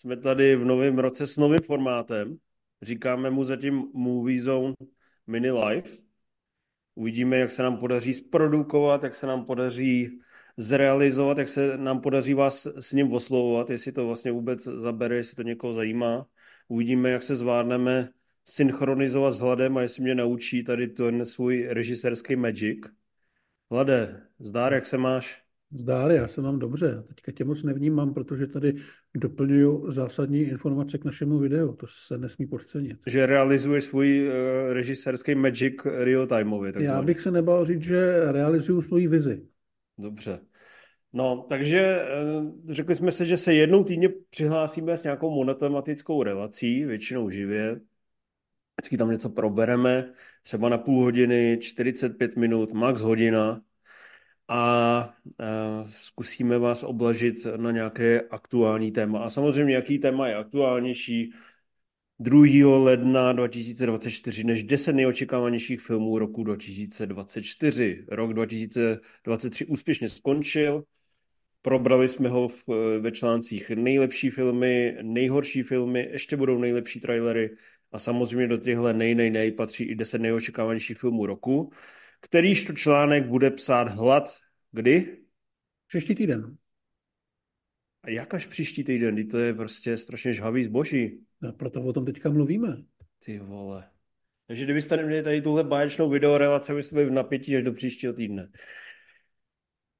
jsme tady v novém roce s novým formátem. Říkáme mu zatím Movie Zone Mini Live. Uvidíme, jak se nám podaří zprodukovat, jak se nám podaří zrealizovat, jak se nám podaří vás s ním oslovovat, jestli to vlastně vůbec zabere, jestli to někoho zajímá. Uvidíme, jak se zvládneme synchronizovat s Hladem a jestli mě naučí tady ten svůj režisérský magic. Hlade, zdár, jak se máš? Zdár, já se mám dobře. Teďka tě moc nevnímám, protože tady doplňuju zásadní informace k našemu videu. To se nesmí podcenit. Že realizuješ svůj uh, režisérský magic real-timeově. Já bych se nebal říct, že realizuju svoji vizi. Dobře. No, takže uh, řekli jsme se, že se jednou týdně přihlásíme s nějakou monotematickou relací, většinou živě. Vždycky tam něco probereme, třeba na půl hodiny, 45 minut, max hodina a zkusíme vás oblažit na nějaké aktuální téma. A samozřejmě, jaký téma je aktuálnější, 2. ledna 2024 než 10 nejočekávanějších filmů roku 2024. Rok 2023 úspěšně skončil. Probrali jsme ho v, ve článcích nejlepší filmy, nejhorší filmy, ještě budou nejlepší trailery a samozřejmě do těchto nej, nej, nej patří i 10 nejočekávanějších filmů roku. Kterýž to článek bude psát hlad kdy? Příští týden. A jak až příští týden? To je prostě strašně žhavý zboží. No, proto o tom teďka mluvíme. Ty vole. Takže kdybyste neměli tady tuhle báječnou videorelaci, byste byli v napětí až do příštího týdne.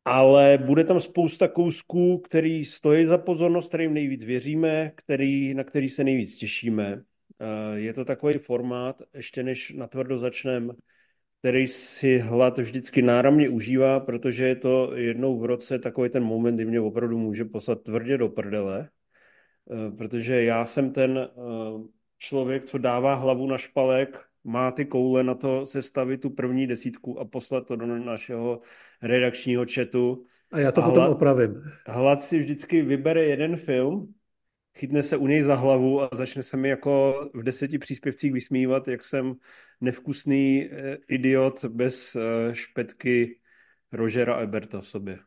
Ale bude tam spousta kousků, který stojí za pozornost, kterým nejvíc věříme, který, na který se nejvíc těšíme. Eh, je to takový formát, ještě než natvrdo začneme, který si hlad vždycky náramně užívá, protože je to jednou v roce takový ten moment, kdy mě opravdu může poslat tvrdě do prdele, eh, protože já jsem ten eh, člověk, co dává hlavu na špalek, má ty koule na to sestavit tu první desítku a poslat to do našeho redakčního chatu. A já to a potom hlad, opravím. Hlad si vždycky vybere jeden film, chytne se u něj za hlavu a začne se mi jako v deseti příspěvcích vysmívat, jak jsem nevkusný eh, idiot bez eh, špetky Rogera Eberta v sobě.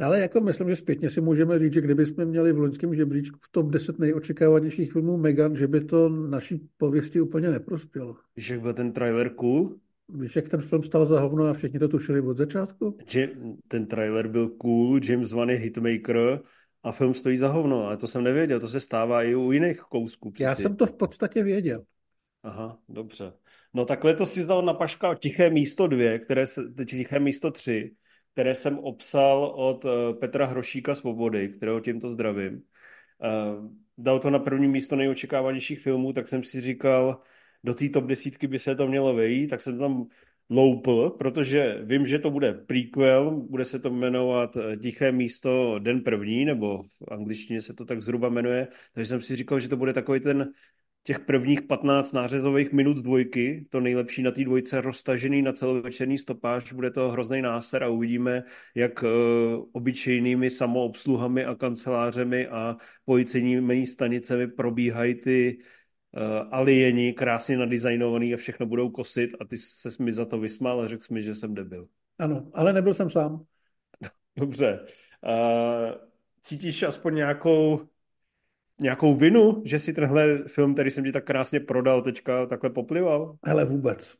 Ale jako myslím, že zpětně si můžeme říct, že kdybychom měli v loňském žebříčku v top 10 nejočekávanějších filmů Megan, že by to naší pověsti úplně neprospělo. Víš, jak byl ten trailer cool? Víš, jak ten film stal za hovno a všichni to tušili od začátku? Jim, ten trailer byl cool, James Wan je hitmaker a film stojí za hovno, ale to jsem nevěděl, to se stává i u jiných kousků. Přeci. Já jsem to v podstatě věděl. Aha, dobře. No takhle to si zdal na Paška Tiché místo dvě, které se, Tiché místo tři, které jsem obsal od uh, Petra Hrošíka Svobody, kterého tímto zdravím. Uh, dal to na první místo nejočekávanějších filmů, tak jsem si říkal, do té top desítky by se to mělo vejít, tak jsem tam loupl, protože vím, že to bude prequel, bude se to jmenovat eh, Tiché místo den první, nebo v angličtině se to tak zhruba jmenuje, takže jsem si říkal, že to bude takový ten těch prvních 15 nářezových minut z dvojky, to nejlepší na té dvojce roztažený na celovečerní stopáž, bude to hrozný náser a uvidíme, jak uh, obyčejnými samoobsluhami a kancelářemi a policejními stanicemi probíhají ty alieni, krásně nadizajnovaný a všechno budou kosit a ty se mi za to vysmál a řekl mi, že jsem debil. Ano, ale nebyl jsem sám. Dobře. Uh, cítíš aspoň nějakou nějakou vinu, že si tenhle film, který jsem ti tak krásně prodal, teďka takhle poplival? Ale vůbec.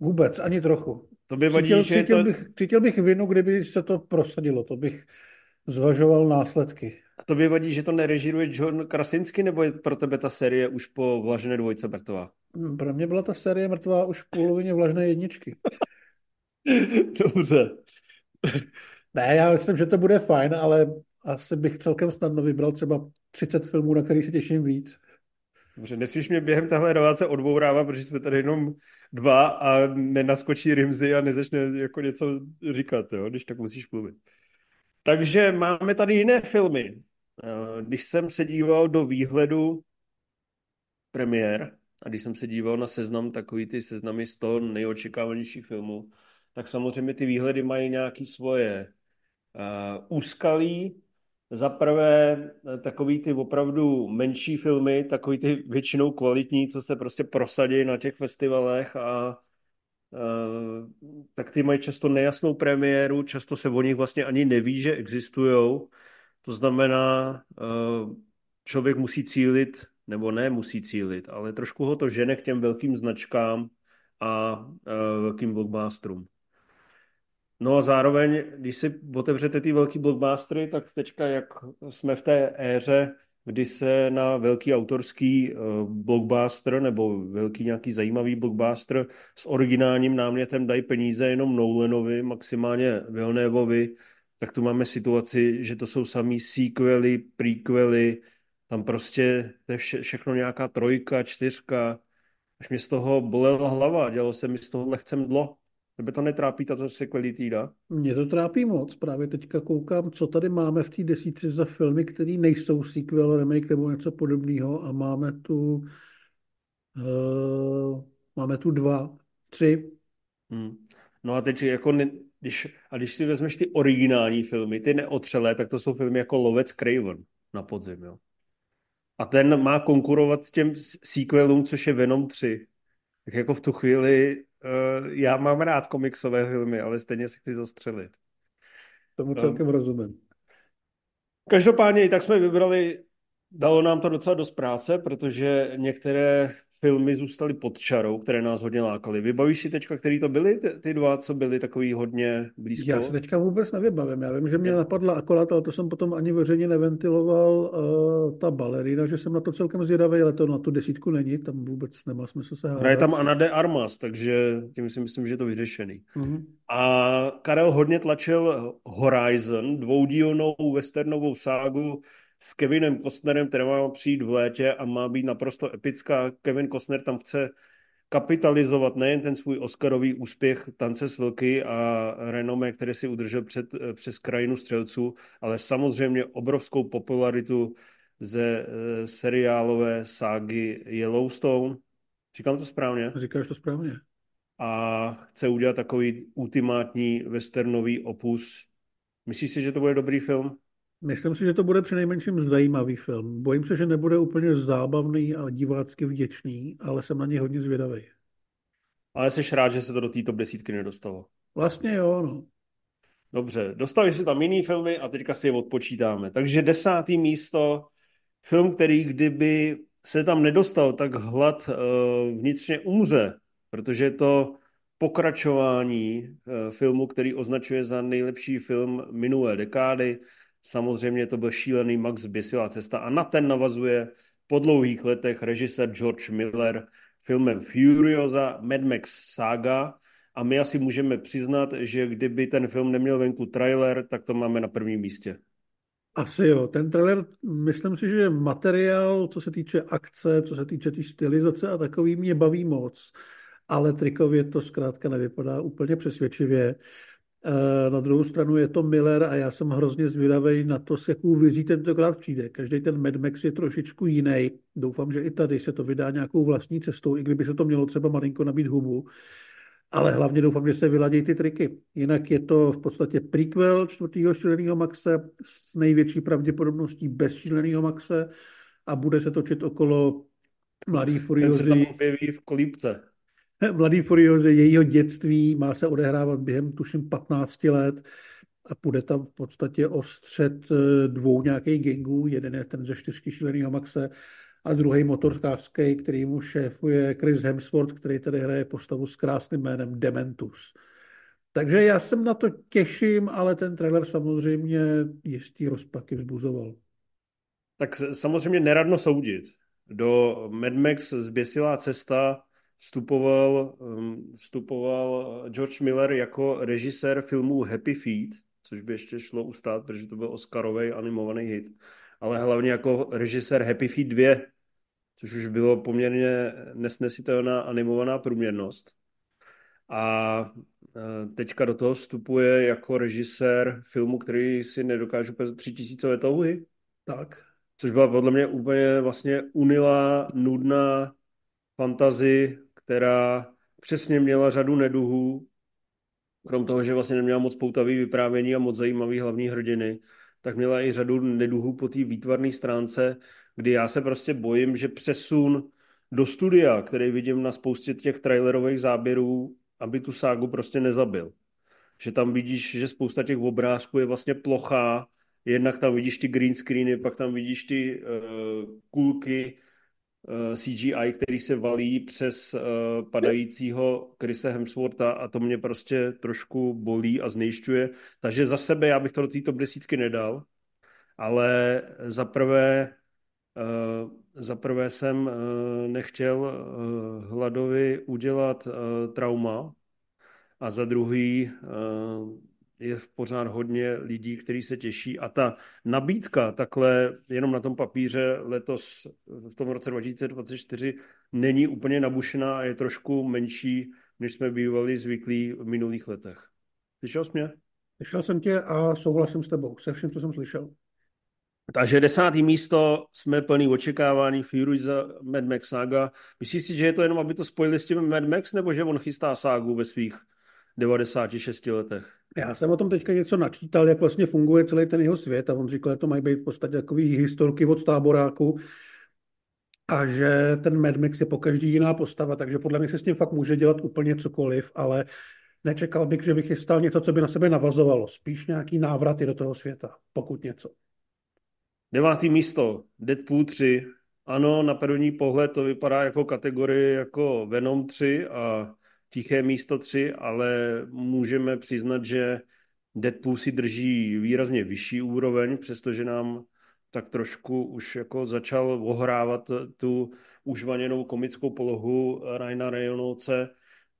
Vůbec, ani trochu. To by vadí, cítil, že cítil, to... bych, cítil bych vinu, kdyby se to prosadilo. To bych zvažoval následky. A to by vadí, že to nerežíruje John Krasinsky, nebo je pro tebe ta série už po Vlažené dvojce mrtvá? Hmm, pro mě byla ta série mrtvá už v polovině Vlažné jedničky. Dobře. ne, já myslím, že to bude fajn, ale asi bych celkem snadno vybral třeba 30 filmů, na který se těším víc. Dobře, nesmíš mě během téhle relace odbourávat, protože jsme tady jenom dva a nenaskočí Rimzy a nezačne jako něco říkat, jo, když tak musíš mluvit. Takže máme tady jiné filmy. Eh, když jsem se díval do výhledu premiér a když jsem se díval na seznam, takový ty seznamy 100 nejočekávanějších filmů, tak samozřejmě ty výhledy mají nějaké svoje uh, úskalí, za prvé eh, takový ty opravdu menší filmy, takový ty většinou kvalitní, co se prostě prosadí na těch festivalech a tak ty mají často nejasnou premiéru, často se o nich vlastně ani neví, že existují. To znamená, uh, člověk musí cílit, nebo ne musí cílit, ale trošku ho to žene k těm velkým značkám a uh, velkým blockbusterům. No a zároveň, když si otevřete ty velký blockbustery, tak teďka, jak jsme v té éře, kdy se na velký autorský uh, blockbuster nebo velký nějaký zajímavý blockbuster s originálním námětem dají peníze jenom Nolanovi, maximálně Villeneuveovi, tak tu máme situaci, že to jsou samý sequely, prequely, tam prostě to je vše, všechno nějaká trojka, čtyřka, až mě z toho bolela hlava, dělalo se mi z toho lehce mdlo. Tebe to netrápí tato sequelitída? Mě to trápí moc. Právě teďka koukám, co tady máme v té desíci za filmy, které nejsou sequel, remake nebo něco podobného a máme tu uh, máme tu dva, tři. Hmm. No a teď jako, ne, když, a když si vezmeš ty originální filmy, ty neotřelé, tak to jsou filmy jako Lovec Craven na podzim, jo. A ten má konkurovat těm sequelům, což je Venom 3. Tak jako v tu chvíli uh, já mám rád komiksové filmy, ale stejně se chci zastřelit. Tomu celkem um, rozumím. Každopádně i tak jsme vybrali, dalo nám to docela dost práce, protože některé filmy zůstaly pod čarou, které nás hodně lákaly. Vybavíš si teďka, který to byly, ty, ty dva, co byly takový hodně blízko? Já se teďka vůbec nevybavím. Já vím, že mě napadla akorát, ale to jsem potom ani veřejně neventiloval, uh, ta balerina, že jsem na to celkem zvědavý, ale to na tu desítku není, tam vůbec nemá smysl se hádat. Je tam Ana de Armas, takže tím si myslím, že je to vyřešený. Mm-hmm. A Karel hodně tlačil Horizon, dvoudílnou westernovou ságu, s Kevinem Costnerem, která má přijít v létě a má být naprosto epická. Kevin Costner tam chce kapitalizovat nejen ten svůj Oscarový úspěch Tance s vlky a renomé, které si udržel před, přes krajinu střelců, ale samozřejmě obrovskou popularitu ze e, seriálové ságy Yellowstone. Říkám to správně? Říkáš to správně. A chce udělat takový ultimátní westernový opus. Myslíš si, že to bude dobrý film? Myslím si, že to bude přinejmenším zajímavý film. Bojím se, že nebude úplně zábavný a divácky vděčný, ale jsem na něj hodně zvědavý. Ale jsi rád, že se to do té top desítky nedostalo? Vlastně jo, no. Dobře, dostali si tam jiný filmy a teďka si je odpočítáme. Takže desátý místo, film, který kdyby se tam nedostal, tak hlad uh, vnitřně umře, protože je to pokračování uh, filmu, který označuje za nejlepší film minulé dekády. Samozřejmě to byl šílený Max Běsilá cesta a na ten navazuje po dlouhých letech režisér George Miller filmem Furiosa, Mad Max Saga a my asi můžeme přiznat, že kdyby ten film neměl venku trailer, tak to máme na prvním místě. Asi jo. Ten trailer, myslím si, že materiál, co se týče akce, co se týče té tý stylizace a takový, mě baví moc. Ale trikově to zkrátka nevypadá úplně přesvědčivě. Eh, na druhou stranu je to Miller a já jsem hrozně zvědavý na to, s jakou vizí tentokrát přijde. Každý ten Mad Max je trošičku jiný. Doufám, že i tady se to vydá nějakou vlastní cestou, i kdyby se to mělo třeba malinko nabít hubu. Ale hlavně doufám, že se vyladí ty triky. Jinak je to v podstatě prequel čtvrtého šíleného Maxe s největší pravděpodobností bez šíleného Maxe a bude se točit okolo mladý Furiozy. Ten se tam objeví v kolípce. Mladý Furioze, jejího dětství má se odehrávat během, tuším, 15 let a půjde tam v podstatě o střed eh, dvou nějakých gangů. Jeden je ten ze čtyřky šíleného Maxe a druhý motorkářský, který mu šéfuje Chris Hemsworth, který tady hraje postavu s krásným jménem Dementus. Takže já jsem na to těším, ale ten trailer samozřejmě jistý rozpaky vzbuzoval. Tak samozřejmě neradno soudit. Do Mad Max zběsilá cesta vstupoval, um, vstupoval George Miller jako režisér filmů Happy Feet, což by ještě šlo ustát, protože to byl Oscarový animovaný hit, ale hlavně jako režisér Happy Feet 2, což už bylo poměrně nesnesitelná animovaná průměrnost. A e, teďka do toho vstupuje jako režisér filmu, který si nedokážu úplně tři tisícové touhy. Tak. Což byla podle mě úplně vlastně unilá, nudná fantazi která přesně měla řadu neduhů, krom toho, že vlastně neměla moc poutavý vyprávění a moc zajímavý hlavní hrdiny, tak měla i řadu neduhů po té výtvarné stránce, kdy já se prostě bojím, že přesun do studia, který vidím na spoustě těch trailerových záběrů, aby tu ságu prostě nezabil. Že tam vidíš, že spousta těch obrázků je vlastně plochá, Jednak tam vidíš ty green screeny, pak tam vidíš ty uh, kulky CGI, který se valí přes uh, padajícího Krise Hemswortha a to mě prostě trošku bolí a znejišťuje. Takže za sebe já bych to do této desítky nedal, ale za prvé prvé jsem nechtěl Hladovi udělat trauma a za druhý uh, je pořád hodně lidí, kteří se těší a ta nabídka takhle jenom na tom papíře letos v tom roce 2024 není úplně nabušená a je trošku menší, než jsme bývali zvyklí v minulých letech. Slyšel jsi mě? Slyšel jsem tě a souhlasím s tebou se vším, co jsem slyšel. Takže desátý místo, jsme plný očekávání, Fury za Mad Max Saga. Myslíš si, že je to jenom, aby to spojili s tím Mad Max, nebo že on chystá ságu ve svých 96 letech? Já jsem o tom teďka něco načítal, jak vlastně funguje celý ten jeho svět a on říkal, že to mají být v podstatě takový historky od táboráku a že ten Mad Max je po každý jiná postava, takže podle mě se s tím fakt může dělat úplně cokoliv, ale nečekal bych, že bych chystal něco, co by na sebe navazovalo. Spíš nějaký návraty do toho světa, pokud něco. Devátý místo, Deadpool 3. Ano, na první pohled to vypadá jako kategorie jako Venom 3 a tiché místo 3, ale můžeme přiznat, že Deadpool si drží výrazně vyšší úroveň, přestože nám tak trošku už jako začal ohrávat tu užvaněnou komickou polohu Ryana Reynoldse,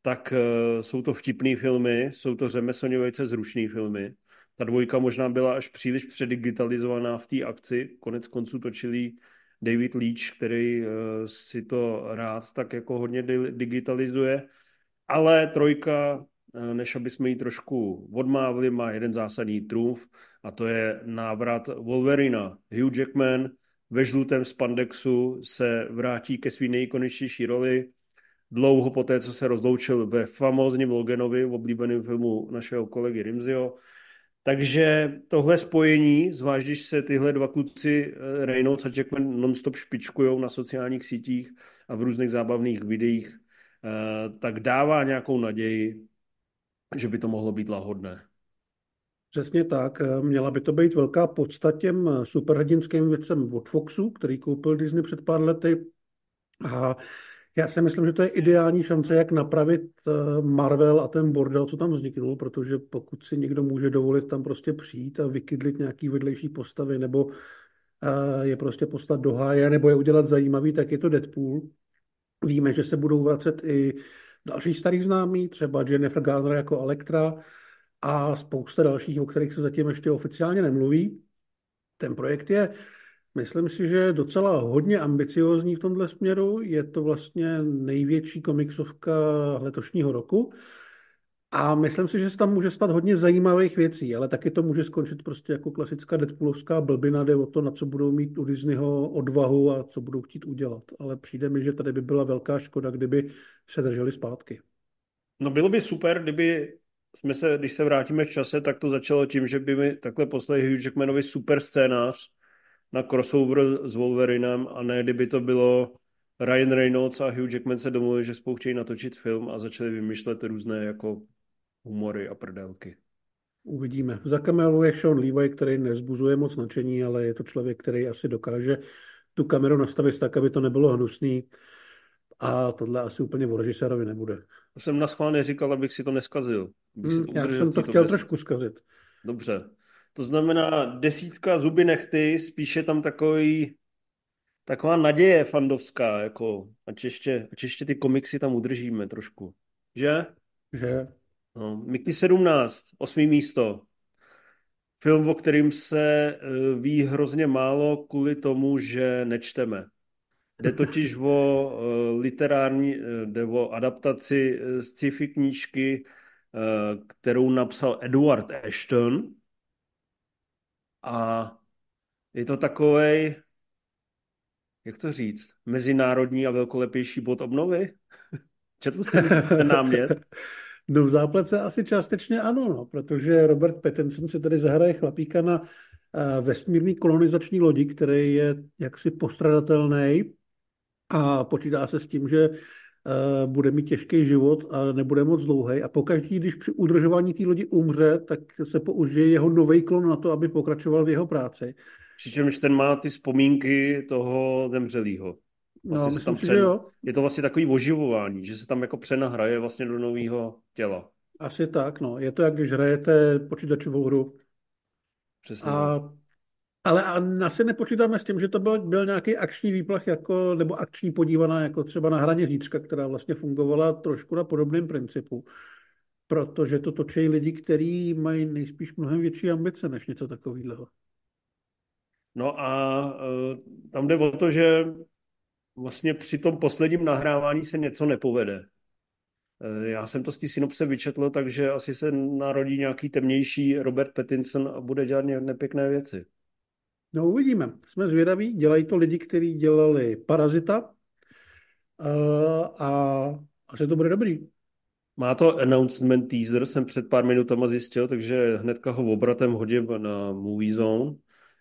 tak uh, jsou to vtipné filmy, jsou to řemeslně velice zrušné filmy. Ta dvojka možná byla až příliš předigitalizovaná v té akci. Konec konců točili David Leach, který uh, si to rád tak jako hodně digitalizuje. Ale trojka, uh, než aby jsme ji trošku odmávli, má jeden zásadní trumf a to je návrat Wolverina. Hugh Jackman ve žlutém spandexu se vrátí ke své nejikoničtější roli. Dlouho poté, co se rozloučil ve famózním Loganovi, v oblíbeném filmu našeho kolegy Rimzio, takže tohle spojení, zvlášť když se tyhle dva kluci eh, Reynolds a Jackman nonstop špičkujou na sociálních sítích a v různých zábavných videích, eh, tak dává nějakou naději, že by to mohlo být lahodné. Přesně tak. Měla by to být velká podsta těm superhrdinským věcem od Foxu, který koupil Disney před pár lety. A já si myslím, že to je ideální šance, jak napravit eh, Marvel a ten bordel, co tam vzniknul, protože pokud si někdo může dovolit tam prostě přijít a vykydlit nějaký vedlejší postavy, nebo eh, je prostě poslat do háje, nebo je udělat zajímavý, tak je to Deadpool. Víme, že se budou vracet i další starý známí, třeba Jennifer Garner jako Elektra a spousta dalších, o kterých se zatím ještě oficiálně nemluví. Ten projekt je Myslím si, že docela hodně ambiciozní v tomhle směru. Je to vlastně největší komiksovka letošního roku. A myslím si, že se tam může stát hodně zajímavých věcí, ale taky to může skončit prostě jako klasická Deadpoolovská blbina, jde o to, na co budou mít u Disneyho odvahu a co budou chtít udělat. Ale přijde mi, že tady by byla velká škoda, kdyby se drželi zpátky. No bylo by super, kdyby jsme se, když se vrátíme v čase, tak to začalo tím, že by mi takhle poslali Hugh Jackmanovi super scénář, na crossover s Wolverinem a ne kdyby to bylo Ryan Reynolds a Hugh Jackman se domluvili, že spolu natočit film a začali vymýšlet různé jako humory a prdelky. Uvidíme. Za kamerou je Sean Levi, který nezbuzuje moc nadšení, ale je to člověk, který asi dokáže tu kameru nastavit tak, aby to nebylo hnusný. A tohle asi úplně o režisérovi nebude. To jsem na schválně říkal, abych si to neskazil. Hmm, já jsem to chtěl trošku zkazit. Dobře. To znamená desítka zuby nechty, spíše tam takový, taková naděje fandovská, jako, ať ještě, ať ještě ty komiksy tam udržíme trošku. Že? Že. No, Mickey 17, osmý místo. Film, o kterým se eh, ví hrozně málo kvůli tomu, že nečteme. Jde totiž o eh, literární, eh, jde o adaptaci sci-fi knížky, kterou napsal Edward Ashton, a je to takový, jak to říct, mezinárodní a velkolepější bod obnovy? Četl jste ten námět? No v záplece asi částečně ano, no, protože Robert Pattinson si tady zahraje chlapíka na uh, vesmírný kolonizační lodi, který je jaksi postradatelný a počítá se s tím, že eh, bude mít těžký život a nebude moc dlouhý. A pokaždý, když při udržování té lodi umře, tak se použije jeho nový klon na to, aby pokračoval v jeho práci. Přičemž ten má ty vzpomínky toho zemřelého. No, vlastně myslím si, přen... že jo. Je to vlastně takový oživování, že se tam jako přenahraje vlastně do nového těla. Asi tak, no. Je to, jak když hrajete počítačovou hru. Přesně. A, ale asi nepočítáme s tím, že to byl, byl nějaký akční výplach jako, nebo akční podívaná jako třeba na hraně zítřka, která vlastně fungovala trošku na podobném principu. Protože to točí lidi, kteří mají nejspíš mnohem větší ambice než něco takového. No a uh, tam jde o to, že vlastně při tom posledním nahrávání se něco nepovede. E, já jsem to z té synopse vyčetl, takže asi se narodí nějaký temnější Robert Pattinson a bude dělat nepěkné věci. No uvidíme. Jsme zvědaví. Dělají to lidi, kteří dělali Parazita e, a asi to bude dobrý. Má to announcement teaser, jsem před pár minutama zjistil, takže hnedka ho obratem hodím na Movie Zone.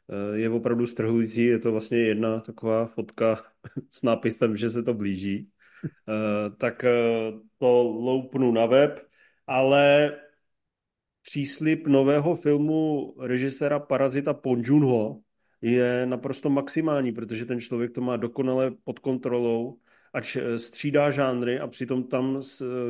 Eh, je opravdu strhující, je to vlastně jedna taková fotka s nápisem, že se to blíží. Eh, tak eh, to loupnu na web, ale příslip nového filmu režiséra Parazita Pon Joon-ho je naprosto maximální, protože ten člověk to má dokonale pod kontrolou, ať střídá žánry a přitom tam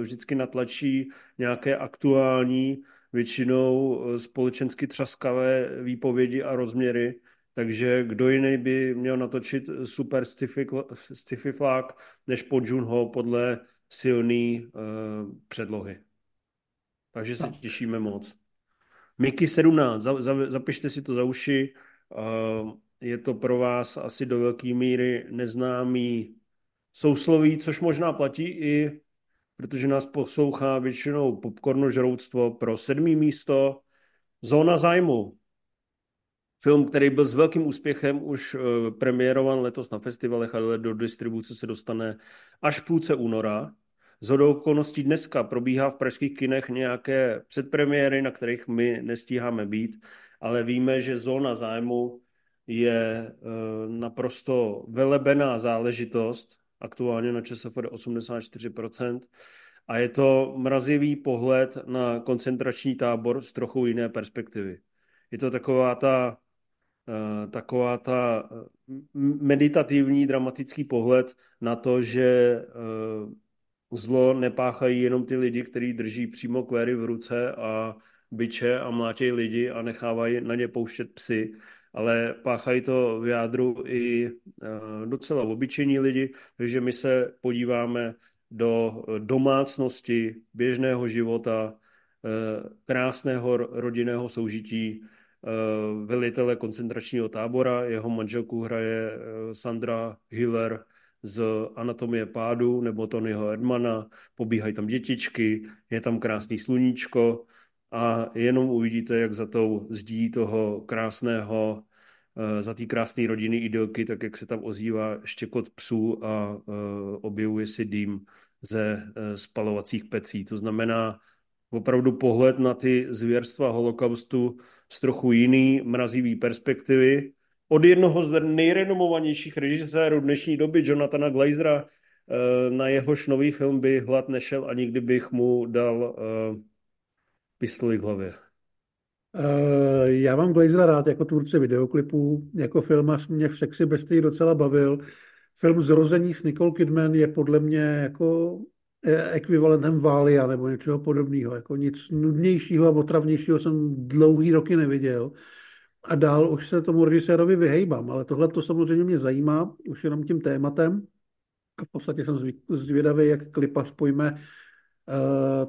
vždycky natlačí nějaké aktuální většinou eh, společensky třaskavé výpovědi a rozměry, takže kdo jiný by měl natočit super sci-fi flak než po Junho podle silný uh, předlohy. Takže se těšíme moc. Mickey 17, za, za, zapište si to za uši. Uh, je to pro vás asi do velké míry neznámý sousloví, což možná platí i protože nás poslouchá většinou popcorno žroutstvo pro sedmý místo. Zóna zájmu. Film, který byl s velkým úspěchem už eh, premiérovan letos na festivalech, ale do distribuce se dostane až v půlce února. Z okolností dneska probíhá v pražských kinech nějaké předpremiéry, na kterých my nestíháme být, ale víme, že zóna zájmu je eh, naprosto velebená záležitost aktuálně na ČSFD 84%. A je to mrazivý pohled na koncentrační tábor z trochu jiné perspektivy. Je to taková ta, eh, taková ta eh, meditativní, dramatický pohled na to, že eh, zlo nepáchají jenom ty lidi, kteří drží přímo kvéry v ruce a byče a mlátějí lidi a nechávají na ně pouštět psy, ale páchají to v jádru i eh, docela obyčejní lidi, takže my se podíváme do domácnosti, běžného života, eh, krásného rodinného soužití eh, velitele koncentračního tábora. Jeho manželku hraje Sandra Hiller z Anatomie pádu nebo Tonyho Erdmana. Pobíhají tam dětičky, je tam krásný sluníčko a jenom uvidíte, jak za tou zdí toho krásného, eh, za té krásné rodiny idylky, tak jak se tam ozývá štěkot psů a eh, objevuje si dým ze eh, spalovacích pecí. To znamená opravdu pohled na ty zvěrstva holokaustu z trochu jiný mrazivý perspektivy. Od jednoho z nejrenomovanějších režisérů dnešní doby, Jonathana Glazera, na jehož nový film by hlad nešel a nikdy bych mu dal pistoli k hlavě? Uh, já mám Glazera rád jako tvůrce videoklipů, jako filmař mě v Sexy Bestii docela bavil. Film Zrození s Nicole Kidman je podle mě jako eh, ekvivalentem Vália nebo něčeho podobného. Jako nic nudnějšího a otravnějšího jsem dlouhý roky neviděl. A dál už se tomu režisérovi vyhejbám, ale tohle to samozřejmě mě zajímá, už jenom tím tématem. A v podstatě jsem zvědavý, jak klipař pojme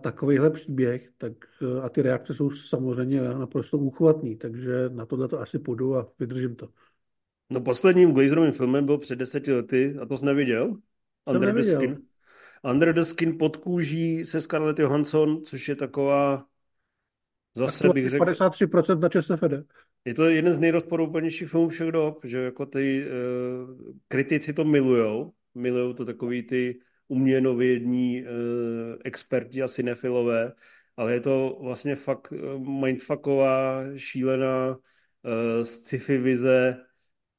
takovýhle příběh, tak a ty reakce jsou samozřejmě naprosto úchvatný, takže na tohle to asi půjdu a vydržím to. No posledním Glazerovým filmem byl před deseti lety, a to jsi neviděl? Jsem Under neviděl. the Skin. Under the Skin pod kůží se Scarlett Johansson, což je taková zase bych řekl... 53% na ČSFD. Je to jeden z nejrozporuplnějších filmů všech dob, že jako ty uh, kritici to milujou, milujou to takový ty uměnovědní uh, experti a cinefilové, ale je to vlastně fakt uh, mindfucková, šílená uh, sci-fi vize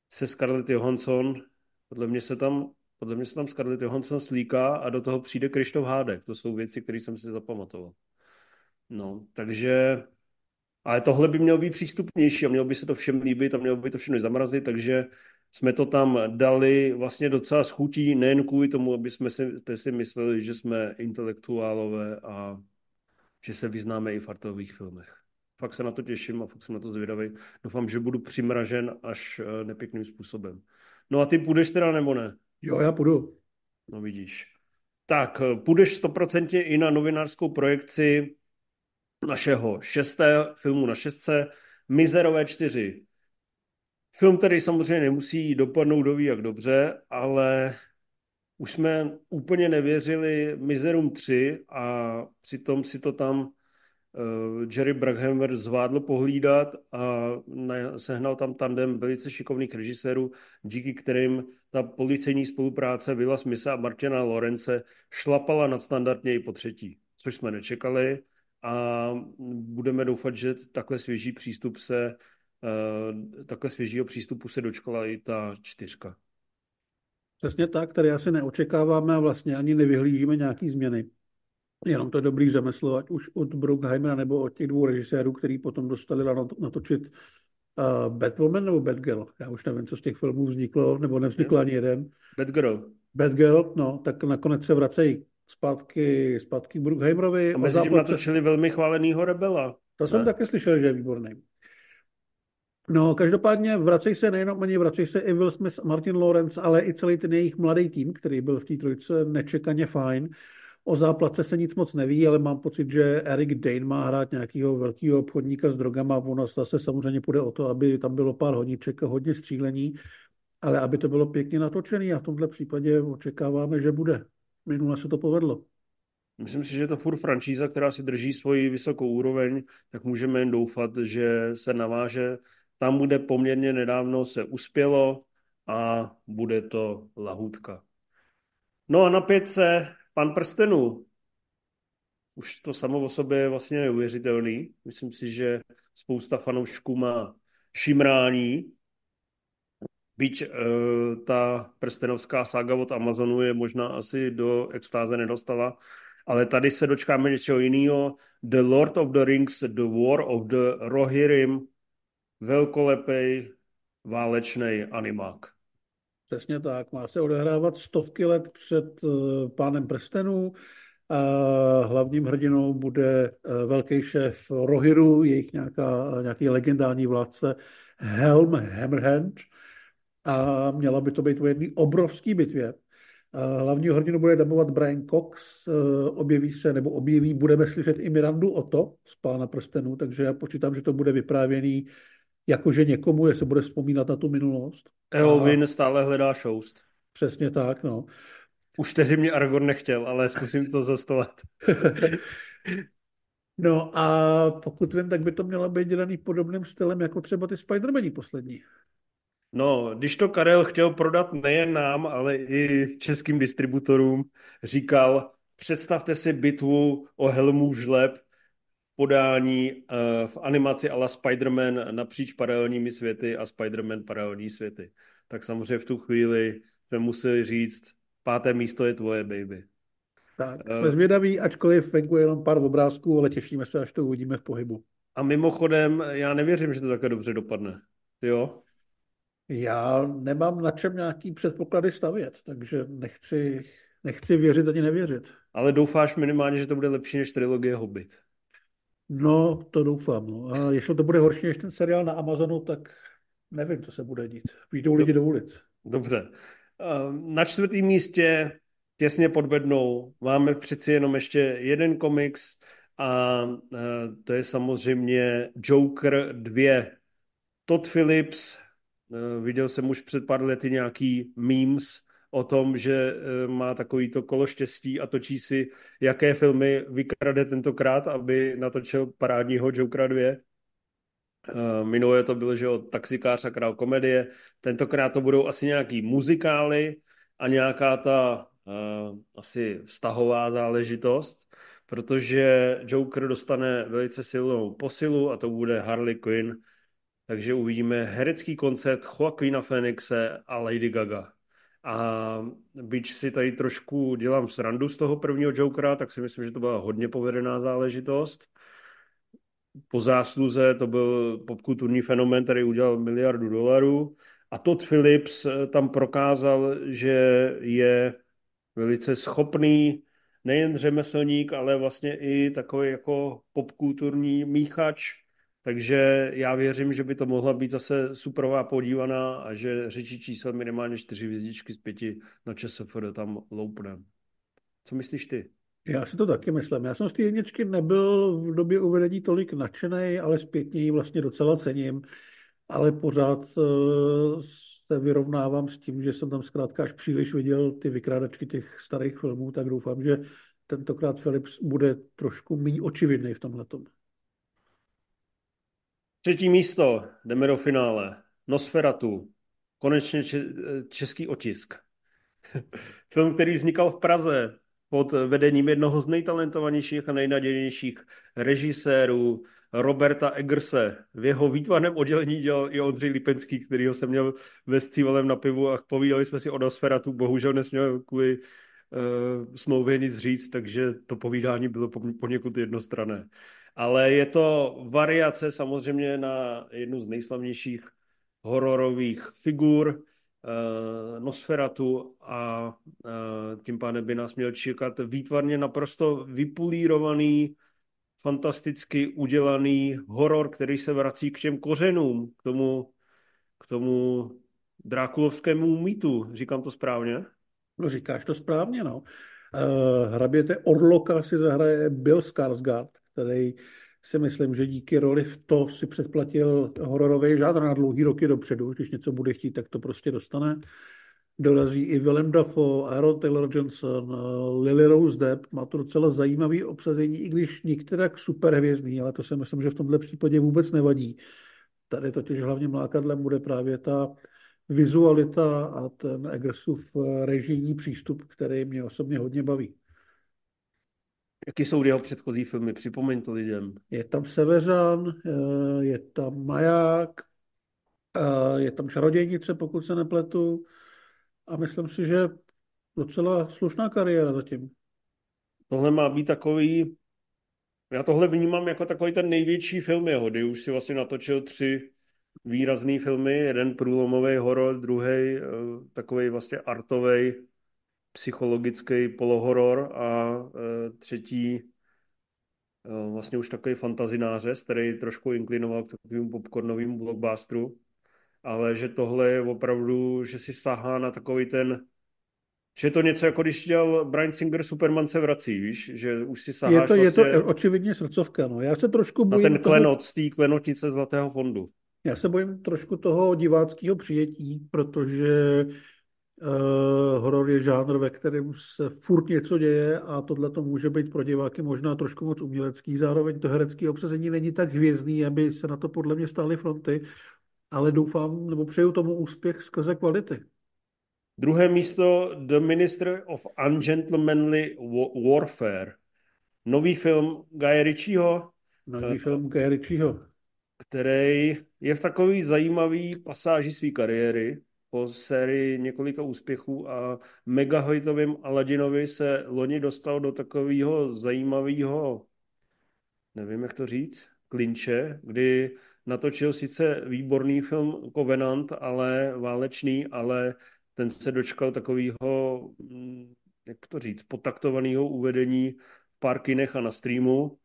se Scarlett Johansson. Podle mě se tam Podle mě se tam Scarlett Johansson slíká a do toho přijde Krištof Hádek. To jsou věci, které jsem si zapamatoval. No, takže... Ale tohle by mělo být přístupnější a mělo by se to všem líbit a mělo by to všechno zamrazit, takže jsme to tam dali vlastně docela schutí, nejen kvůli tomu, aby jsme si, si mysleli, že jsme intelektuálové a že se vyznáme i v artových filmech. Fakt se na to těším a fakt jsem na to zvědavý. Doufám, že budu přimražen až eh, nepěkným způsobem. No a ty půjdeš teda nebo ne? Jo, já půjdu. No vidíš. Tak, eh, půjdeš stoprocentně i na novinářskou projekci našeho šesté filmu na šestce, Mizerové čtyři. Film, který samozřejmě nemusí dopadnout do jak dobře, ale už jsme úplně nevěřili Mizerum 3 a přitom si to tam uh, Jerry Bruckheimer zvládl pohlídat a sehnal tam tandem velice šikovných režisérů, díky kterým ta policejní spolupráce Vila Smise a Martina Lorence šlapala nadstandardně i po třetí, což jsme nečekali a budeme doufat, že takhle svěží přístup se takhle svěžího přístupu se dočkala i ta čtyřka. Přesně tak, tady asi neočekáváme a vlastně ani nevyhlížíme nějaký změny. Jenom to dobrý řemeslo, ať už od Bruckheimera nebo od těch dvou režisérů, který potom dostali natočit uh, Batwoman nebo Batgirl. Já už nevím, co z těch filmů vzniklo, nebo nevznikl ani jeden. Batgirl. Batgirl, no, tak nakonec se vracejí zpátky, zpátky k Bruckheimerovi. A mezi tím natočili velmi chválenýho Rebela. To ne? jsem také slyšel, že je výborný. No, každopádně vracej se nejenom oni, vracej se i Will Smith, Martin Lawrence, ale i celý ten jejich mladý tým, který byl v té trojce nečekaně fajn. O záplatce se nic moc neví, ale mám pocit, že Eric Dane má hrát nějakého velkého obchodníka s drogama. Ono zase samozřejmě půjde o to, aby tam bylo pár hodniček a hodně střílení, ale aby to bylo pěkně natočené a v tomhle případě očekáváme, že bude. Minule se to povedlo. Myslím si, že je to furt franšíza, která si drží svoji vysokou úroveň, tak můžeme jen doufat, že se naváže tam, kde poměrně nedávno se uspělo a bude to lahůdka. No a na pětce pan prstenů. Už to samo o sobě je vlastně neuvěřitelný. Myslím si, že spousta fanoušků má šimrání. Byť uh, ta prstenovská saga od Amazonu je možná asi do extáze nedostala, ale tady se dočkáme něčeho jiného. The Lord of the Rings, The War of the Rohirrim, velkolepej válečný animák. Přesně tak. Má se odehrávat stovky let před uh, pánem prstenů. A hlavním hrdinou bude uh, velký šéf Rohiru, jejich nějaká, nějaký legendární vládce Helm Hammerhand. A měla by to být v jedné obrovské bitvě. Hlavního hrdinu bude dabovat Brian Cox, objeví se, nebo objeví, budeme slyšet i Mirandu Oto z Pána prstenů, takže já počítám, že to bude vyprávěný jakože někomu, se bude vzpomínat na tu minulost. Eowyn a... stále hledá šoust. Přesně tak, no. Už tehdy mě Aragorn nechtěl, ale zkusím to zastovat. no a pokud vím, tak by to mělo být dělaný podobným stylem, jako třeba ty Spider-Mani poslední. No, když to Karel chtěl prodat nejen nám, ale i českým distributorům, říkal, představte si bitvu o Helmu žleb podání uh, v animaci ala Spider-Man napříč paralelními světy a Spider-Man paralelní světy. Tak samozřejmě v tu chvíli jsme museli říct, páté místo je tvoje, baby. Tak, uh, jsme zvědaví, ačkoliv venku jenom pár obrázků, ale těšíme se, až to uvidíme v pohybu. A mimochodem, já nevěřím, že to také dobře dopadne. Ty jo? Já nemám na čem nějaký předpoklady stavět, takže nechci, nechci věřit ani nevěřit. Ale doufáš minimálně, že to bude lepší než trilogie Hobbit. No, to doufám. No. A jestli to bude horší než ten seriál na Amazonu, tak nevím, co se bude dít. Výjdou lidi do ulic. Dobře. Na čtvrtém místě, těsně pod bednou, máme přeci jenom ještě jeden komiks a to je samozřejmě Joker 2. Todd Phillips, viděl jsem už před pár lety nějaký memes, o tom, že eh, má takovýto kolo štěstí a točí si, jaké filmy vykrade tentokrát, aby natočil parádního Jokera 2. Eh, minulé to bylo, že od Taxikář a král komedie. Tentokrát to budou asi nějaký muzikály a nějaká ta uh, asi vztahová záležitost, protože Joker dostane velice silnou posilu a to bude Harley Quinn, takže uvidíme herecký koncert Joaquina Phoenixe a Lady Gaga. A byť si tady trošku dělám srandu z toho prvního Jokera, tak si myslím, že to byla hodně povedená záležitost. Po zásluze to byl popkulturní fenomén, který udělal miliardu dolarů. A Todd Phillips tam prokázal, že je velice schopný nejen řemeslník, ale vlastně i takový jako popkulturní míchač. Takže já věřím, že by to mohla být zase superová podívaná a že řečí čísel minimálně čtyři hvězdičky z pěti na ČSFD tam loupne. Co myslíš ty? Já si to taky myslím. Já jsem z té jedničky nebyl v době uvedení tolik nadšený, ale zpětně ji vlastně docela cením. Ale pořád eh, se vyrovnávám s tím, že jsem tam zkrátka až příliš viděl ty vykrádačky těch starých filmů, tak doufám, že tentokrát Philips bude trošku méně očividný v tomhle. Třetí místo, jdeme do finále. Nosferatu, konečně český otisk. Film, který vznikal v Praze pod vedením jednoho z nejtalentovanějších a nejnadějnějších režisérů, Roberta Eggerse. V jeho výtvarném oddělení dělal i Ondřej Lipenský, kterýho jsem měl ve Scívalem na pivu a povídali jsme si o Nosferatu. Bohužel nesměl kvůli uh, smlouvě nic říct, takže to povídání bylo poněkud jednostrané. Ale je to variace samozřejmě na jednu z nejslavnějších hororových figur, uh, Nosferatu a uh, tím pádem by nás měl čekat výtvarně naprosto vypulírovaný fantasticky udělaný horor, který se vrací k těm kořenům, k tomu, k tomu drákulovskému mýtu. Říkám to správně? No říkáš to správně, no. Uh, hraběte Orloka si zahraje Bill Skarsgård, který si myslím, že díky roli v to si předplatil hororový žádr na dlouhý roky dopředu. Když něco bude chtít, tak to prostě dostane dorazí i Willem Dafoe, Aaron Taylor Johnson, eh, Lily Rose Depp. Má to docela zajímavý obsazení, i když některak superhvězdný, ale to si myslím, že v tomhle případě vůbec nevadí. Tady totiž hlavním lákadlem bude právě ta vizualita a ten Eggersův eh, režijní přístup, který mě osobně hodně baví. Jaký jsou jeho předchozí filmy? Připomeň to lidem. Je tam Seveřan, eh, je tam Maják, je tam Čarodějnice, pokud se nepletu, a myslím si, že docela slušná kariéra zatím. Tohle má být takový, já tohle vnímám jako takový ten největší film jeho, kdy už si vlastně natočil tři výrazný filmy, jeden průlomový horor, druhý eh, takový vlastně artový psychologický polohoror a eh, třetí eh, vlastně už takový fantazináře, který trošku inklinoval k takovým popcornovým blockbusteru ale že tohle je opravdu, že si sahá na takový ten, že je to něco jako když dělal Brian Singer Superman se vrací, víš, že už si saháš Je to, vlastně je to očividně srdcovka, no. Já se trošku bojím na ten klenot z té klenotnice Zlatého fondu. Já se bojím trošku toho diváckého přijetí, protože uh, horor je žánr, ve kterém se furt něco děje a tohle to může být pro diváky možná trošku moc umělecký. Zároveň to herecké obsazení není tak hvězdný, aby se na to podle mě stály fronty ale doufám, nebo přeju tomu úspěch skrze kvality. Druhé místo The Minister of Ungentlemanly Warfare. Nový film Guy Ritchieho. Nový film Guy Ritchieho. Který je v takový zajímavý pasáži své kariéry. Po sérii několika úspěchů a megahojtovým Aladinovi se loni dostal do takového zajímavého, nevím jak to říct, klinče, kdy natočil sice výborný film Covenant, ale válečný, ale ten se dočkal takového, mm, jak to říct, potaktovaného uvedení v pár kinech a na streamu.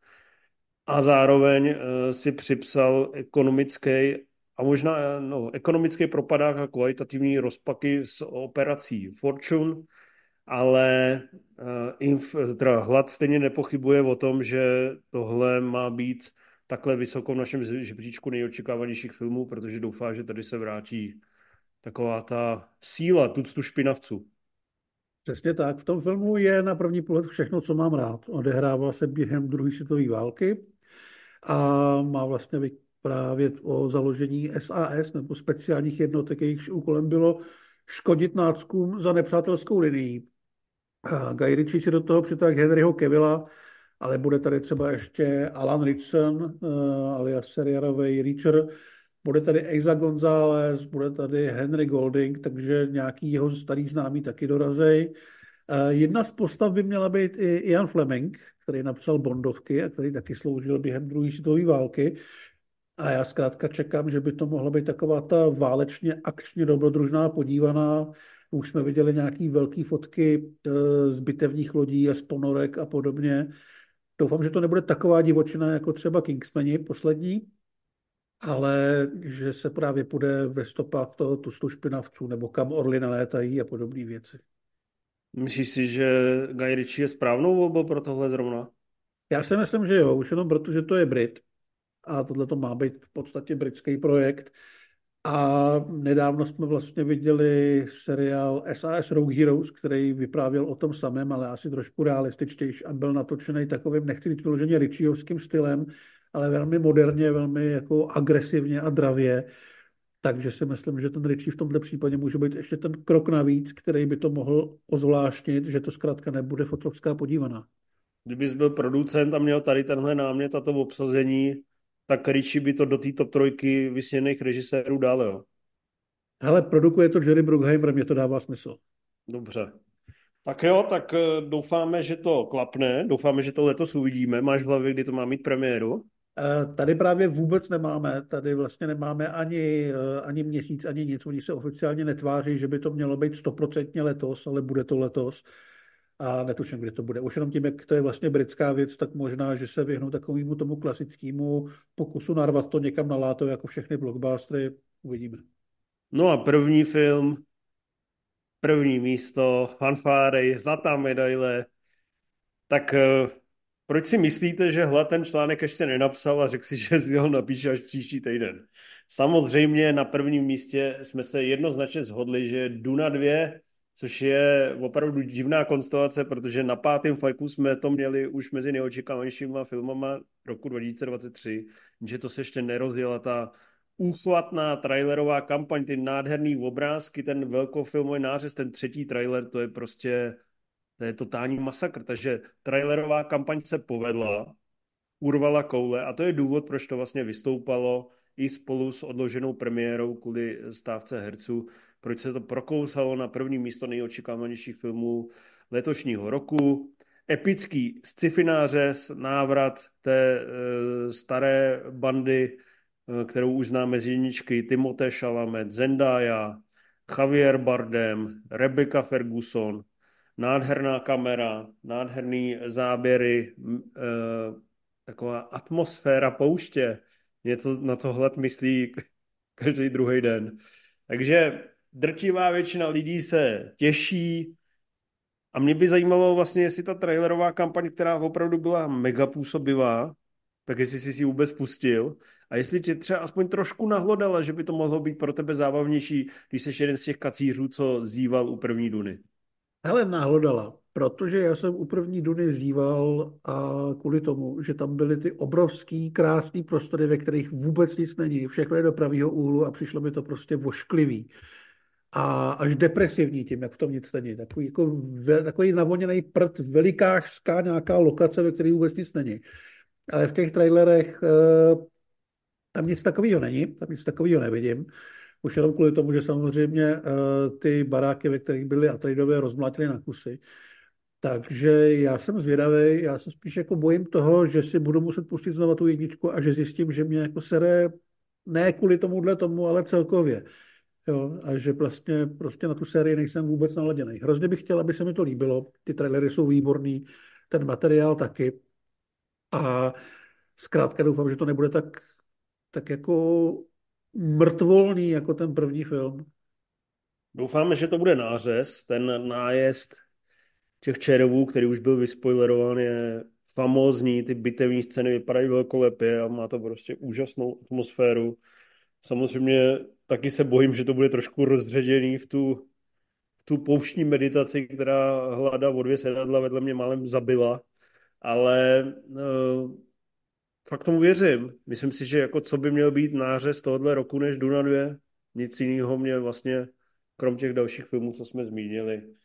A zároveň eh, si připsal ekonomický a možná no, ekonomický propadák a kvalitativní rozpaky s operací Fortune, ale uh, inf, teda hlad stejně nepochybuje o tom, že tohle má být takhle vysoko v našem žebříčku nejočekávanějších filmů, protože doufá, že tady se vrátí taková ta síla tuctu špinavců. Přesně tak. V tom filmu je na první pohled všechno, co mám rád. Odehrává se během druhé světové války a má vlastně vyprávět o založení SAS nebo speciálních jednotek, jejichž úkolem bylo škodit náckům za nepřátelskou linií. Guy Ritchie si do toho přitáhl Henryho Kevilla, ale bude tady třeba ještě Alan Ritson, uh, alias seriálový Reacher, bude tady Eiza González, bude tady Henry Golding, takže nějaký jeho starý známý taky dorazej. Eh, jedna z postav by měla být i Ian Fleming, který napsal Bondovky a který taky sloužil během druhé světové války. A já zkrátka čekám, že by to mohla být taková ta válečně akčně dobrodružná podívaná. Už jsme viděli nějaký velké fotky eh, z bitevních lodí a z ponorek a podobně. Doufám, že to nebude taková divočina jako třeba Kingsmani poslední, ale že se právě půjde ve stopách toho tu špinavců nebo kam orly nalétají a podobné věci. Myslíš si, že Guy Ritchie je správnou volbou pro tohle zrovna? Já si myslím, že jo, už jenom proto, že to je Brit a tohle to má být v podstatě britský projekt. A nedávno jsme vlastně viděli seriál SAS Rogue Heroes, který vyprávěl o tom samém, ale asi trošku realističtější a byl natočený takovým, nechci říct vyloženě Ritchieovským stylem, ale velmi moderně, velmi jako agresivně a dravě. Takže si myslím, že ten Ritchie v tomto případě může být ještě ten krok navíc, který by to mohl ozvláštnit, že to zkrátka nebude fotografská podívaná. Kdybys byl producent a měl tady tenhle námět a to obsazení, tak Ritchie by to do té top trojky vysněných režisérů dal, jo. Hele, produkuje to Jerry Bruckheimer, mě to dává smysl. Dobře. Tak jo, tak eh, doufáme, že to klapne, doufáme, že to letos uvidíme. Máš v hlavě, kdy to má mít premiéru? Eh, tady právě vůbec nemáme, tady vlastně nemáme ani, eh, ani měsíc, ani nic. Oni se oficiálně netváří, že by to mělo být stoprocentně letos, ale bude to letos a netuším, kdy to bude. Už jenom tím, jak to je vlastně britská věc, tak možná, že se vyhnou takovému tomu klasickému pokusu narvat to někam na láto, jako všechny blockbustery. Uvidíme. No a první film, první místo, fanfáry, zlatá medaile, tak eh, proč si myslíte, že Hla ten článek ještě nenapsal a řekl si, že si ho napíše až příští týden? Samozřejmě na prvním místě jsme se jednoznačně shodli, že Duna 2 což je opravdu divná konstelace, protože na pátém fajku jsme to měli už mezi neočekávanějšíma filmama roku 2023, že to se ještě nerozjela ta úchvatná trailerová kampaň, ty nádherný obrázky, ten velkofilmový nářez, ten třetí trailer, to je prostě to je totální masakr. Takže trailerová kampaň se povedla, urvala koule a to je důvod, proč to vlastně vystoupalo i spolu s odloženou premiérou kvůli stávce herců proč se to prokousalo na první místo nejočekávanějších filmů letošního roku. Epický sci-fi nářez, návrat té e, staré bandy, e, kterou už známe z jedničky, Timothée Chalamet, Zendaya, Javier Bardem, Rebecca Ferguson, nádherná kamera, nádherný záběry, e, taková atmosféra pouště, něco, na co hled myslí každý druhý den. Takže drtivá většina lidí se těší. A mě by zajímalo vlastně, jestli ta trailerová kampaň, která opravdu byla mega působivá, tak jestli jsi si vůbec pustil. A jestli tě třeba aspoň trošku nahlodala, že by to mohlo být pro tebe zábavnější, když jsi jeden z těch kacířů, co zýval u první Duny. Hele, nahlodala, protože já jsem u první Duny zýval a kvůli tomu, že tam byly ty obrovský, krásný prostory, ve kterých vůbec nic není, všechno je do pravého úhlu a přišlo mi to prostě vošklivý a až depresivní tím, jak v tom nic není. Takový, jako, takový navoněný prd, velikářská nějaká lokace, ve které vůbec nic není. Ale v těch trailerech eh, tam nic takového není, tam nic takového nevidím. Už jenom kvůli tomu, že samozřejmě eh, ty baráky, ve kterých byly Atreidové, rozmlátily na kusy. Takže já jsem zvědavý, já se spíš jako bojím toho, že si budu muset pustit znovu tu jedničku a že zjistím, že mě jako sere ne kvůli tomuhle tomu, ale celkově. Jo, a že vlastně prostě na tu sérii nejsem vůbec naladěný. Hrozně bych chtěl, aby se mi to líbilo. Ty trailery jsou výborný, ten materiál taky. A zkrátka doufám, že to nebude tak, tak jako mrtvolný jako ten první film. Doufáme, že to bude nářez. Ten nájezd těch čerovů, který už byl vyspoilerován, je famózní. Ty bitevní scény vypadají velkolepě a má to prostě úžasnou atmosféru. Samozřejmě taky se bojím, že to bude trošku rozředěný v tu, tu pouštní meditaci, která hlada o dvě sedadla vedle mě málem zabila, ale uh, fakt tomu věřím. Myslím si, že jako co by měl být nářez tohohle roku než Duna 2, nic jiného mě vlastně, krom těch dalších filmů, co jsme zmínili.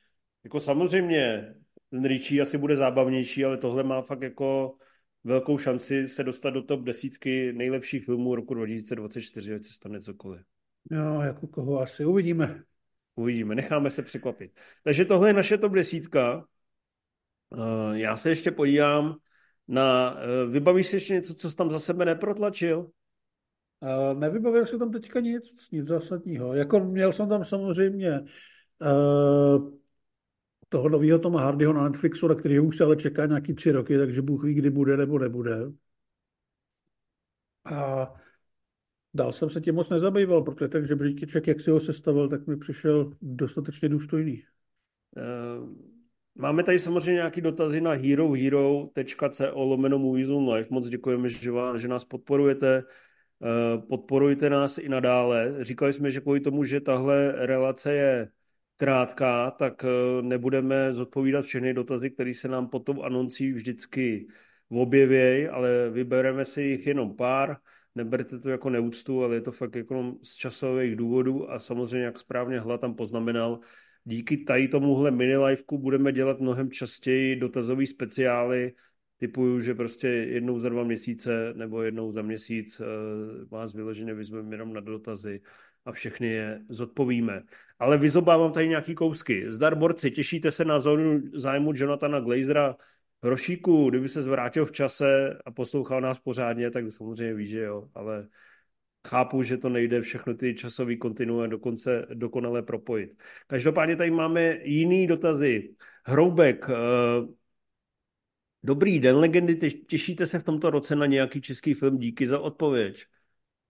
Jako samozřejmě ten Richie asi bude zábavnější, ale tohle má fakt jako velkou šanci se dostat do top desítky nejlepších filmů roku 2024, ať se stane cokoliv. Jo, jako koho asi uvidíme. Uvidíme, necháme se překvapit. Takže tohle je naše top desítka. Eh, já se ještě podívám na... Eh, vybavíš si ještě něco, co jsi tam za sebe neprotlačil? Uh, nevybavil jsem tam teďka nic, nic zásadního. Jako měl jsem tam samozřejmě toho nového Toma Hardyho na Netflixu, na který už se ale čeká nějaký tři roky, takže Bůh ví, kdy bude nebo nebude. A dál jsem se tím moc nezabýval, protože ten žebříček, jak si ho sestavil, tak mi přišel dostatečně důstojný. Uh, máme tady samozřejmě nějaké dotazy na herohero.co lomeno Movies Life. Moc děkujeme, že, vás, že nás podporujete. Uh, podporujte nás i nadále. Říkali jsme, že kvůli tomu, že tahle relace je krátká, tak eh, nebudeme zodpovídat všechny dotazy, které se nám potom anoncí vždycky objevějí, ale vybereme si jich jenom pár. Neberte to jako neúctu, ale je to fakt jako z časových důvodů a samozřejmě, jak správně Hla tam poznamenal, díky tady tomuhle mini liveku budeme dělat mnohem častěji dotazový speciály, typuju, že prostě jednou za dva měsíce nebo jednou za měsíc eh, vás vyloženě vyzveme jenom na dotazy a všechny je zodpovíme. Ale vyzobávám tady nějaký kousky. Zdar borci, těšíte se na zónu zájmu Jonathana Glazera Rošíku, kdyby se zvrátil v čase a poslouchal nás pořádně, tak samozřejmě ví, že jo, ale chápu, že to nejde všechno ty časový kontinue dokonce dokonale propojit. Každopádně tady máme jiný dotazy. Hroubek, eh, dobrý den, legendy, těšíte se v tomto roce na nějaký český film? Díky za odpověď.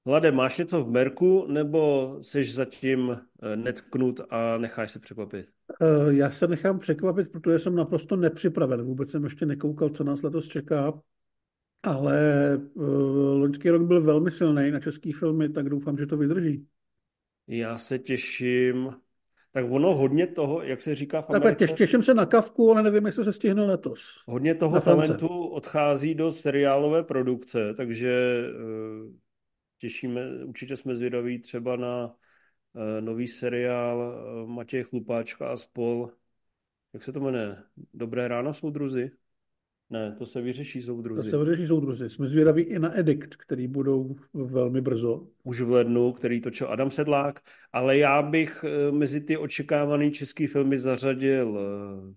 Hlade, máš něco v merku, nebo jsi zatím eh, netknut a necháš se překvapit? Eh, já se nechám překvapit, protože jsem naprosto nepřipraven. Vůbec jsem ještě nekoukal, co nás letos čeká. Ale uh, loňský rok byl velmi silný na český filmy, tak doufám, že to vydrží. Já se těším. Tak ono hodně toho, jak se říká v Americe... Takhle těším se na kavku, ale nevím, jestli se stihne letos. Hodně toho talentu odchází do seriálové produkce, takže těšíme, určitě jsme zvědaví třeba na uh, nový seriál uh, Matěj Chlupáčka a spol. Jak se to jmenuje? Dobré ráno, soudruzi? Ne, to se vyřeší soudruzi. To se vyřeší soudruzi. Jsme zvědaví i na Edikt, který budou velmi brzo. Už v lednu, který točil Adam Sedlák, ale já bych eh, mezi ty očekávané české filmy zařadil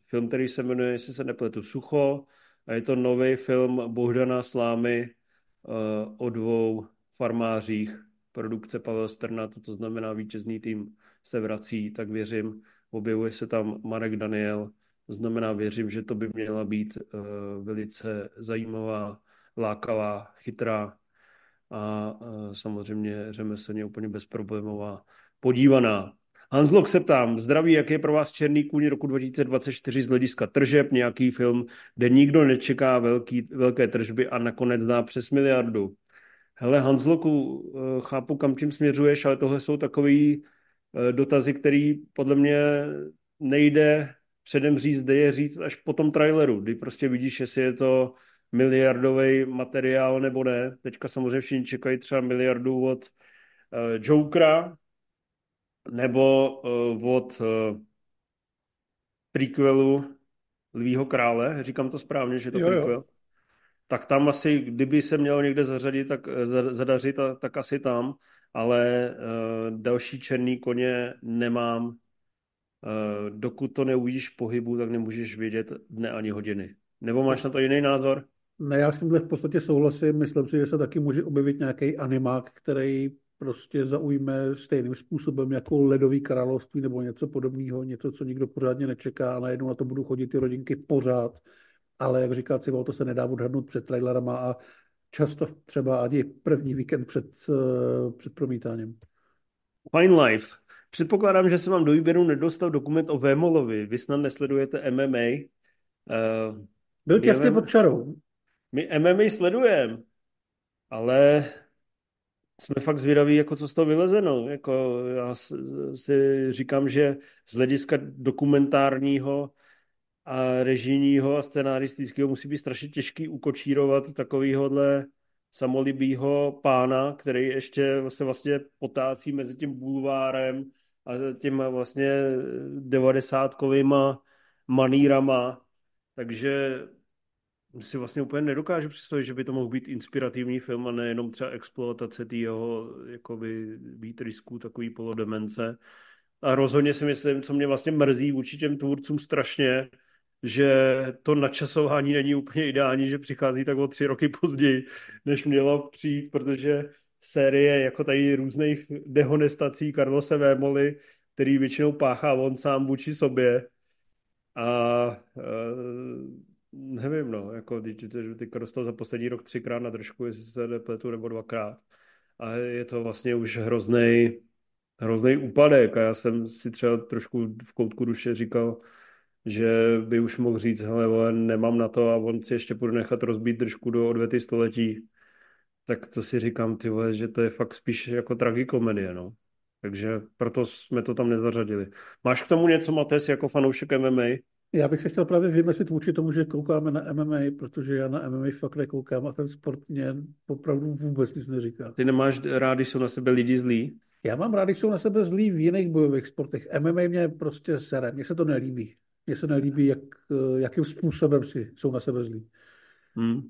film, který se jmenuje, jestli se nepletu, Sucho, a je to nový film Bohdana Slámy o dvou farmářích, produkce Pavel Strna, to znamená vítězný tým se vrací, tak věřím, objevuje se tam Marek Daniel, to znamená, věřím, že to by měla být uh, velice zajímavá, lákavá, chytrá a uh, samozřejmě řemeslně úplně bezproblémová podívaná. Hanslok se ptám, zdraví, jak je pro vás Černý kůň roku 2024 z hlediska tržeb, nějaký film, kde nikdo nečeká velký, velké tržby a nakonec dá přes miliardu. Hele, Hansloku, eh, chápu, kam tím směřuješ, ale tohle jsou takový eh, dotazy, který podle mě nejde předem říct, kde je říct až po tom traileru, kdy prostě vidíš, jestli je to miliardový materiál nebo ne. Teďka samozřejmě všichni čekají třeba miliardu od uh, Jokera nebo uh, od uh, prequelu Lvího krále. Říkám to správně, že to jo, prequel. Jo tak tam asi, kdyby se mělo někde zařadit, tak eh, zadařit, tak asi tam, ale uh, další černý koně nemám. Uh, dokud to neuvidíš v pohybu, tak nemůžeš vědět dne ani hodiny. Nebo máš na to jiný názor? Ne, já s tímhle v podstatě souhlasím. Myslím si, že se taky může objevit nějaký animák, který prostě zaujme stejným způsobem jako ledový království nebo něco podobného, něco, co nikdo pořádně nečeká a najednou na to budou chodit ty rodinky pořád ale jak říká Civil, to se nedá odhadnout před trailerama a často třeba ani první víkend před, uh, před promítáním. Fine Life. Předpokládám, že se vám do výběru nedostal dokument o Vémolovi. Vy snad nesledujete MMA. Uh, eh, Byl těsně pod čarou. My MMA sledujeme, ale jsme fakt zvědaví, jako co z toho vylezeno. Jako já si říkám, že z hlediska dokumentárního a režijního a scenaristického musí být strašně těžký ukočírovat takovýhodle samolibýho pána, který ještě se vlastně potácí mezi tím bulvárem a těma vlastně devadesátkovýma manírama. Takže si vlastně úplně nedokážu představit, že by to mohl být inspirativní film a nejenom třeba exploatace té jeho jakoby výtrysku, takový polodemence. A rozhodně si myslím, co mě vlastně mrzí vůči těm tvůrcům strašně, že to načasování není úplně ideální, že přichází tak o tři roky později, než mělo přijít, protože série jako tady různých dehonestací Carlose Vémoli, který většinou páchá on sám vůči sobě. A uh, nevím, no, jako teďka dostal za poslední rok třikrát na držku, jestli se nepletu, nebo dvakrát. A je to vlastně už hrozný hrozný úpadek a já jsem si třeba trošku v koutku duše říkal, že by už mohl říct, hele, vole, nemám na to a on si ještě bude nechat rozbít držku do odvety století. Tak to si říkám, ty vole, že to je fakt spíš jako tragikomedie, no. Takže proto jsme to tam nezařadili. Máš k tomu něco, Mates, jako fanoušek MMA? Já bych se chtěl právě vymyslit vůči tomu, že koukáme na MMA, protože já na MMA fakt nekoukám a ten sport mě opravdu vůbec nic neříká. Ty nemáš rád, když jsou na sebe lidi zlí? Já mám rád, když jsou na sebe zlí v jiných bojových sportech. MMA mě prostě sere, mně se to nelíbí. Mně se nelíbí, jak, jakým způsobem si jsou na sebe zlí. Hmm.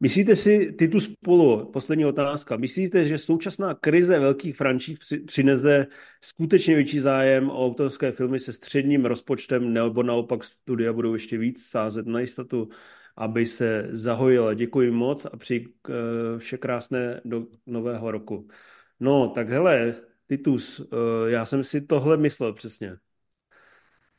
Myslíte si, ty tu spolu, poslední otázka, myslíte, že současná krize velkých franších přinese skutečně větší zájem o autorské filmy se středním rozpočtem, nebo naopak studia budou ještě víc sázet na jistotu, aby se zahojila? Děkuji moc a přeji eh, vše krásné do nového roku. No, tak hele, Titus, eh, já jsem si tohle myslel přesně.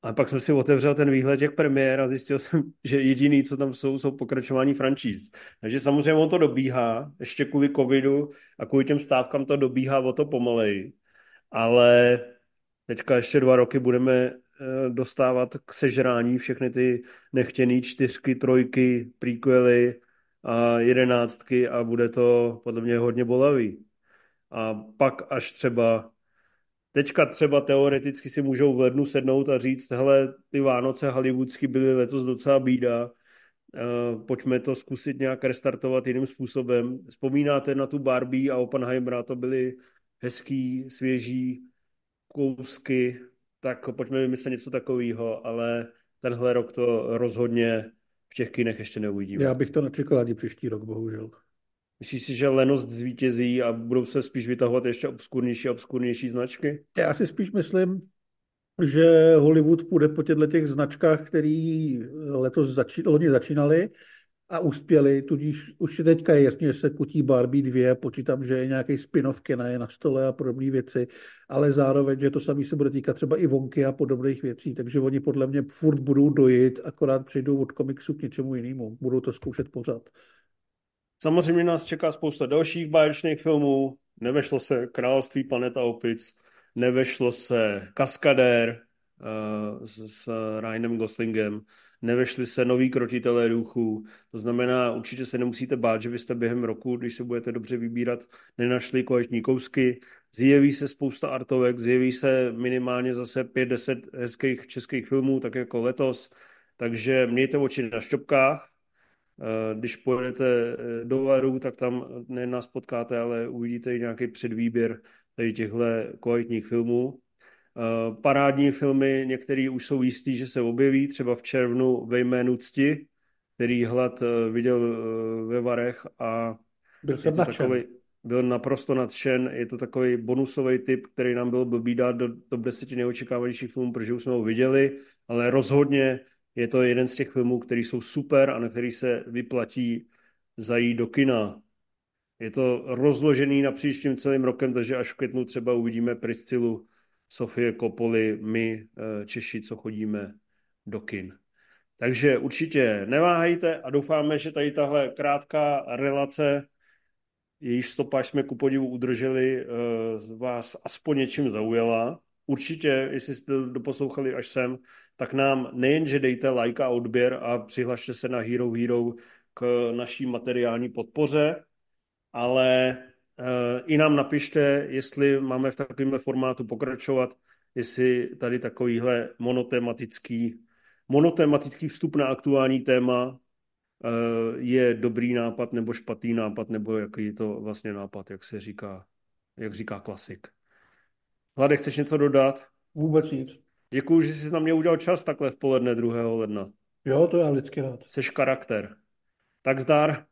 A pak jsem si otevřel ten výhled těch premiér a zjistil jsem, že jediný, co tam jsou, jsou pokračování franšíz. Takže samozřejmě on to dobíhá, ještě kvůli covidu a kvůli těm stávkám to dobíhá o to pomaleji. Ale teďka ještě dva roky budeme eh, dostávat k sežrání všechny ty nechtěné čtyřky, trojky, prequely a jedenáctky a bude to podle mě hodně bolavý. A pak až třeba Teďka třeba teoreticky si můžou v lednu sednout a říct, hele, ty Vánoce hollywoodsky byly letos docela bída, uh, pojďme to zkusit nějak restartovat jiným způsobem. Vzpomínáte na tu Barbie a Oppenheimera, to byly hezký, svěží kousky, tak pojďme vymyslet něco takového, ale tenhle rok to rozhodně v těch kinech ještě neuvidíme. Já bych to nečekal ani příští rok, bohužel. Myslíš si, že lenost zvítězí a budou se spíš vytahovat ještě obskurnější a obskurnější značky? Já si spíš myslím, že Hollywood půjde po těchto těch značkách, který letos začí, loni začínali a uspěli, tudíž už teďka je jasně, že se kutí Barbie 2, počítám, že je nějaký spin-off kina je na stole a podobné věci, ale zároveň, že to samé se bude týkat třeba i vonky a podobných věcí, takže oni podle mě furt budou dojít, akorát přejdou od komiksu k něčemu jinému, budou to zkoušet pořád. Samozřejmě nás čeká spousta dalších báječných filmů. Nevešlo se Království planeta opic, nevešlo se Kaskadér uh, s, s Ryanem Goslingem, nevešli se noví krotitelé duchů. To znamená, určitě se nemusíte bát, že byste během roku, když se budete dobře vybírat, nenašli kvalitní kousky. Zjeví se spousta artovek, zjeví se minimálně zase 5-10 hezkých českých filmů, tak jako letos. Takže mějte oči na šťopkách, když pojedete eh, do Varu, tak tam ne nás potkáte, ale uvidíte i nějaký předvýběr tady těchto kvalitních filmů. Eh, parádní filmy, některé už jsou jistý, že se objeví, třeba v červnu ve jménu Cti, který Hlad viděl ve Varech a byl jsem takový, byl naprosto nadšen. Je to takový bonusový typ, který nám byl blbý dát do top 10 neočekávanějších filmů, protože už jsme ho viděli, ale rozhodně je to jeden z těch filmů, který jsou super a na který se vyplatí zajít do kina. Je to rozložený na příštím celým rokem, takže až v květnu třeba uvidíme Priscilu, Sofie Kopoli, my eh, Češi, co chodíme do kin. Takže určitě neváhejte a doufáme, že tady tahle krátká relace, jejíž stopáž jsme ku podivu udrželi, eh, vás aspoň něčím zaujala. Určitě, jestli jste doposlouchali až sem, tak nám nejenže dejte like a odběr a přihlašte se na Hero Hero k naší materiální podpoře, ale uh, i nám napište, jestli máme v takovémhle formátu pokračovat, jestli tady takovýhle monotematický, monotematický vstup na aktuální téma uh, je dobrý nápad nebo špatný nápad, nebo jaký je to vlastně nápad, jak se říká, jak říká klasik. Hlade, chceš něco dodat? Vůbec nic. Děkuji, že jsi na mě udělal čas takhle v poledne 2. ledna. Jo, to já vždycky rád. Jsi charakter. Tak zdar.